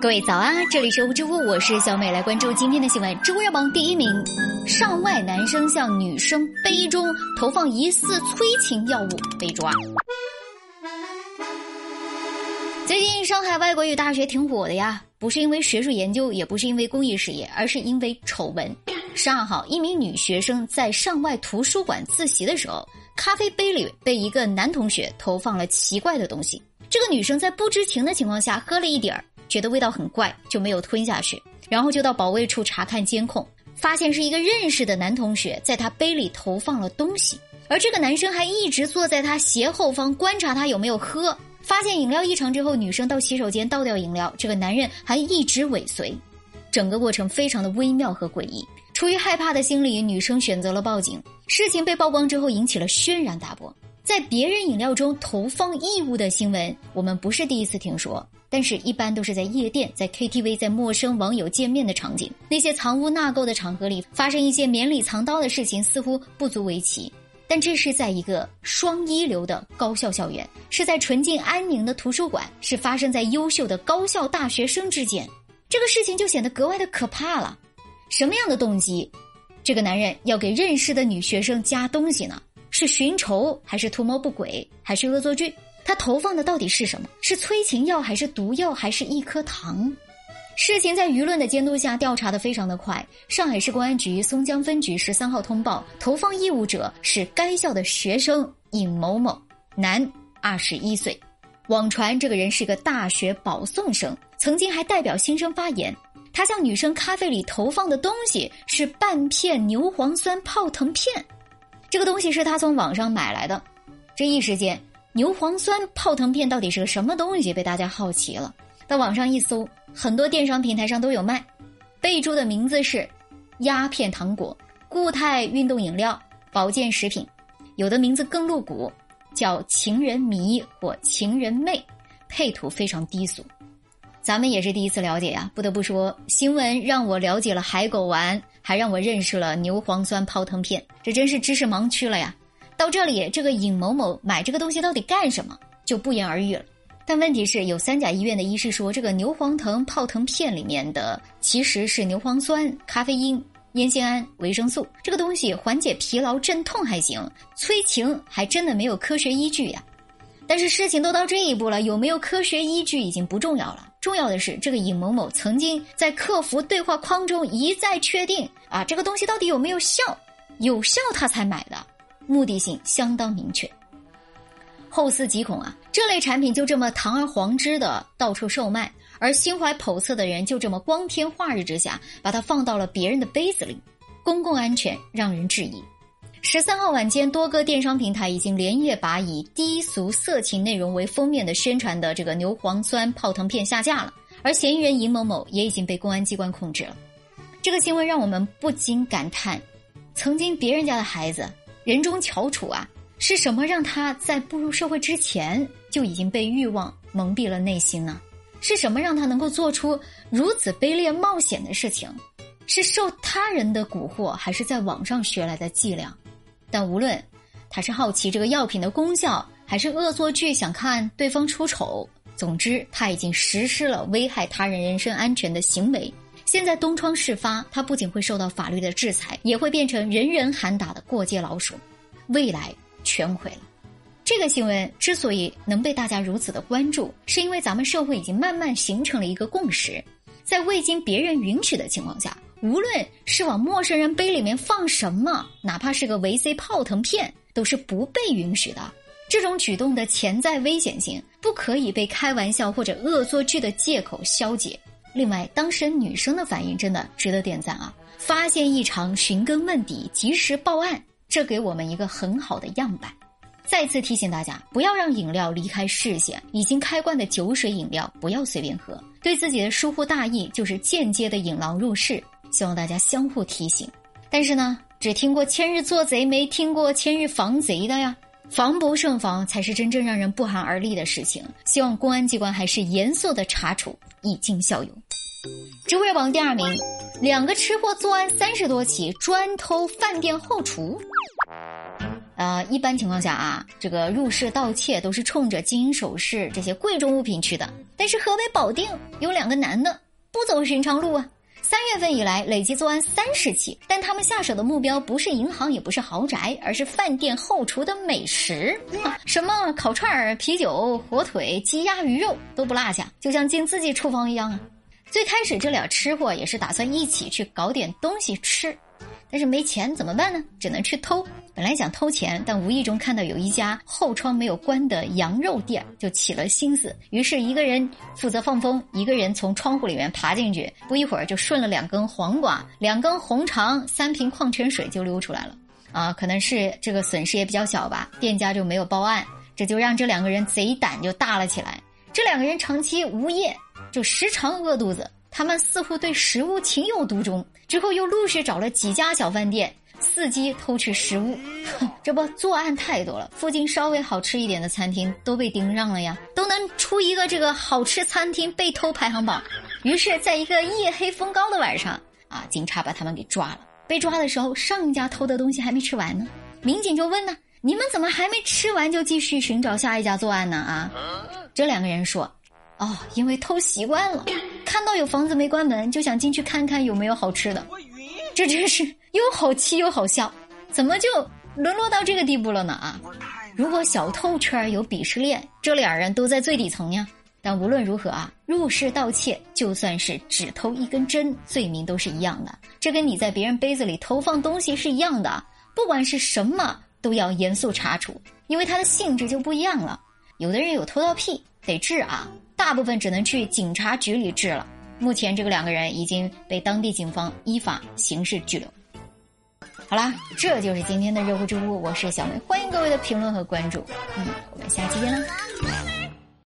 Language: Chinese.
各位早啊，这里是无知乎，我是小美，来关注今天的新闻。知乎热榜第一名：上外男生向女生杯中投放疑似催情药物被抓。最近上海外国语大学挺火的呀，不是因为学术研究，也不是因为公益事业，而是因为丑闻。十二号，一名女学生在上外图书馆自习的时候，咖啡杯里被一个男同学投放了奇怪的东西。这个女生在不知情的情况下喝了一点儿。觉得味道很怪，就没有吞下去，然后就到保卫处查看监控，发现是一个认识的男同学在他杯里投放了东西，而这个男生还一直坐在他斜后方观察他有没有喝。发现饮料异常之后，女生到洗手间倒掉饮料，这个男人还一直尾随，整个过程非常的微妙和诡异。出于害怕的心理，女生选择了报警。事情被曝光之后，引起了轩然大波。在别人饮料中投放异物的新闻，我们不是第一次听说。但是，一般都是在夜店、在 KTV、在陌生网友见面的场景，那些藏污纳垢的场合里发生一些绵里藏刀的事情，似乎不足为奇。但这是在一个双一流的高校校园，是在纯净安宁的图书馆，是发生在优秀的高校大学生之间，这个事情就显得格外的可怕了。什么样的动机，这个男人要给认识的女学生加东西呢？是寻仇，还是图谋不轨，还是恶作剧？他投放的到底是什么？是催情药，还是毒药，还是一颗糖？事情在舆论的监督下调查的非常的快。上海市公安局松江分局十三号通报，投放异物者是该校的学生尹某某，男，二十一岁。网传这个人是个大学保送生，曾经还代表新生发言。他向女生咖啡里投放的东西是半片牛磺酸泡腾片，这个东西是他从网上买来的。这一时间。牛磺酸泡腾片到底是个什么东西？被大家好奇了。到网上一搜，很多电商平台上都有卖，备注的名字是鸦片糖果、固态运动饮料、保健食品，有的名字更露骨，叫情人迷或情人妹，配图非常低俗。咱们也是第一次了解呀，不得不说，新闻让我了解了海狗丸，还让我认识了牛磺酸泡腾片，这真是知识盲区了呀。到这里，这个尹某某买这个东西到底干什么，就不言而喻了。但问题是，有三甲医院的医师说，这个牛黄藤泡腾片里面的其实是牛磺酸、咖啡因、烟酰胺、维生素，这个东西缓解疲劳、镇痛还行，催情还真的没有科学依据呀。但是事情都到这一步了，有没有科学依据已经不重要了，重要的是这个尹某某曾经在客服对话框中一再确定啊，这个东西到底有没有效，有效他才买的。目的性相当明确，后思极恐啊！这类产品就这么堂而皇之的到处售卖，而心怀叵测的人就这么光天化日之下把它放到了别人的杯子里，公共安全让人质疑。十三号晚间，多个电商平台已经连夜把以低俗色情内容为封面的宣传的这个牛磺酸泡腾片下架了，而嫌疑人尹某某也已经被公安机关控制了。这个新闻让我们不禁感叹：曾经别人家的孩子。人中翘楚啊，是什么让他在步入社会之前就已经被欲望蒙蔽了内心呢？是什么让他能够做出如此卑劣冒险的事情？是受他人的蛊惑，还是在网上学来的伎俩？但无论他是好奇这个药品的功效，还是恶作剧想看对方出丑，总之他已经实施了危害他人人身安全的行为。现在东窗事发，他不仅会受到法律的制裁，也会变成人人喊打的过街老鼠，未来全毁了。这个新闻之所以能被大家如此的关注，是因为咱们社会已经慢慢形成了一个共识，在未经别人允许的情况下，无论是往陌生人杯里面放什么，哪怕是个维 C 泡腾片，都是不被允许的。这种举动的潜在危险性，不可以被开玩笑或者恶作剧的借口消解。另外，当事人女生的反应真的值得点赞啊！发现异常，寻根问底，及时报案，这给我们一个很好的样板。再次提醒大家，不要让饮料离开视线。已经开罐的酒水饮料不要随便喝，对自己的疏忽大意就是间接的引狼入室。希望大家相互提醒。但是呢，只听过千日做贼，没听过千日防贼的呀。防不胜防才是真正让人不寒而栗的事情。希望公安机关还是严肃的查处，以儆效尤。知乎热榜第二名，两个吃货作案三十多起，专偷饭店后厨。呃，一般情况下啊，这个入室盗窃都是冲着金银首饰这些贵重物品去的。但是河北保定有两个男的不走寻常路啊，三月份以来累计作案三十起，但他们下手的目标不是银行，也不是豪宅，而是饭店后厨的美食啊，什么烤串、啤酒、火腿、鸡鸭鱼肉都不落下，就像进自己厨房一样啊。最开始这俩吃货也是打算一起去搞点东西吃。但是没钱怎么办呢？只能去偷。本来想偷钱，但无意中看到有一家后窗没有关的羊肉店，就起了心思。于是一个人负责放风，一个人从窗户里面爬进去。不一会儿就顺了两根黄瓜、两根红肠、三瓶矿泉水就溜出来了。啊，可能是这个损失也比较小吧，店家就没有报案。这就让这两个人贼胆就大了起来。这两个人长期无业，就时常饿肚子。他们似乎对食物情有独钟，之后又陆续找了几家小饭店，伺机偷吃食物。这不作案太多了，附近稍微好吃一点的餐厅都被盯上了呀，都能出一个这个好吃餐厅被偷排行榜。于是，在一个夜黑风高的晚上，啊，警察把他们给抓了。被抓的时候，上一家偷的东西还没吃完呢。民警就问呢：“你们怎么还没吃完就继续寻找下一家作案呢？”啊，这两个人说。哦，因为偷习惯了，看到有房子没关门，就想进去看看有没有好吃的。这真是又好气又好笑，怎么就沦落到这个地步了呢？啊！如果小偷圈有鄙视链，这俩人都在最底层呀。但无论如何啊，入室盗窃就算是只偷一根针，罪名都是一样的。这跟你在别人杯子里投放东西是一样的，不管是什么都要严肃查处，因为它的性质就不一样了。有的人有偷盗癖，得治啊。大部分只能去警察局里治了。目前这个两个人已经被当地警方依法刑事拘留。好啦，这就是今天的热乎知乎，我是小梅，欢迎各位的评论和关注。嗯，我们下期见啦。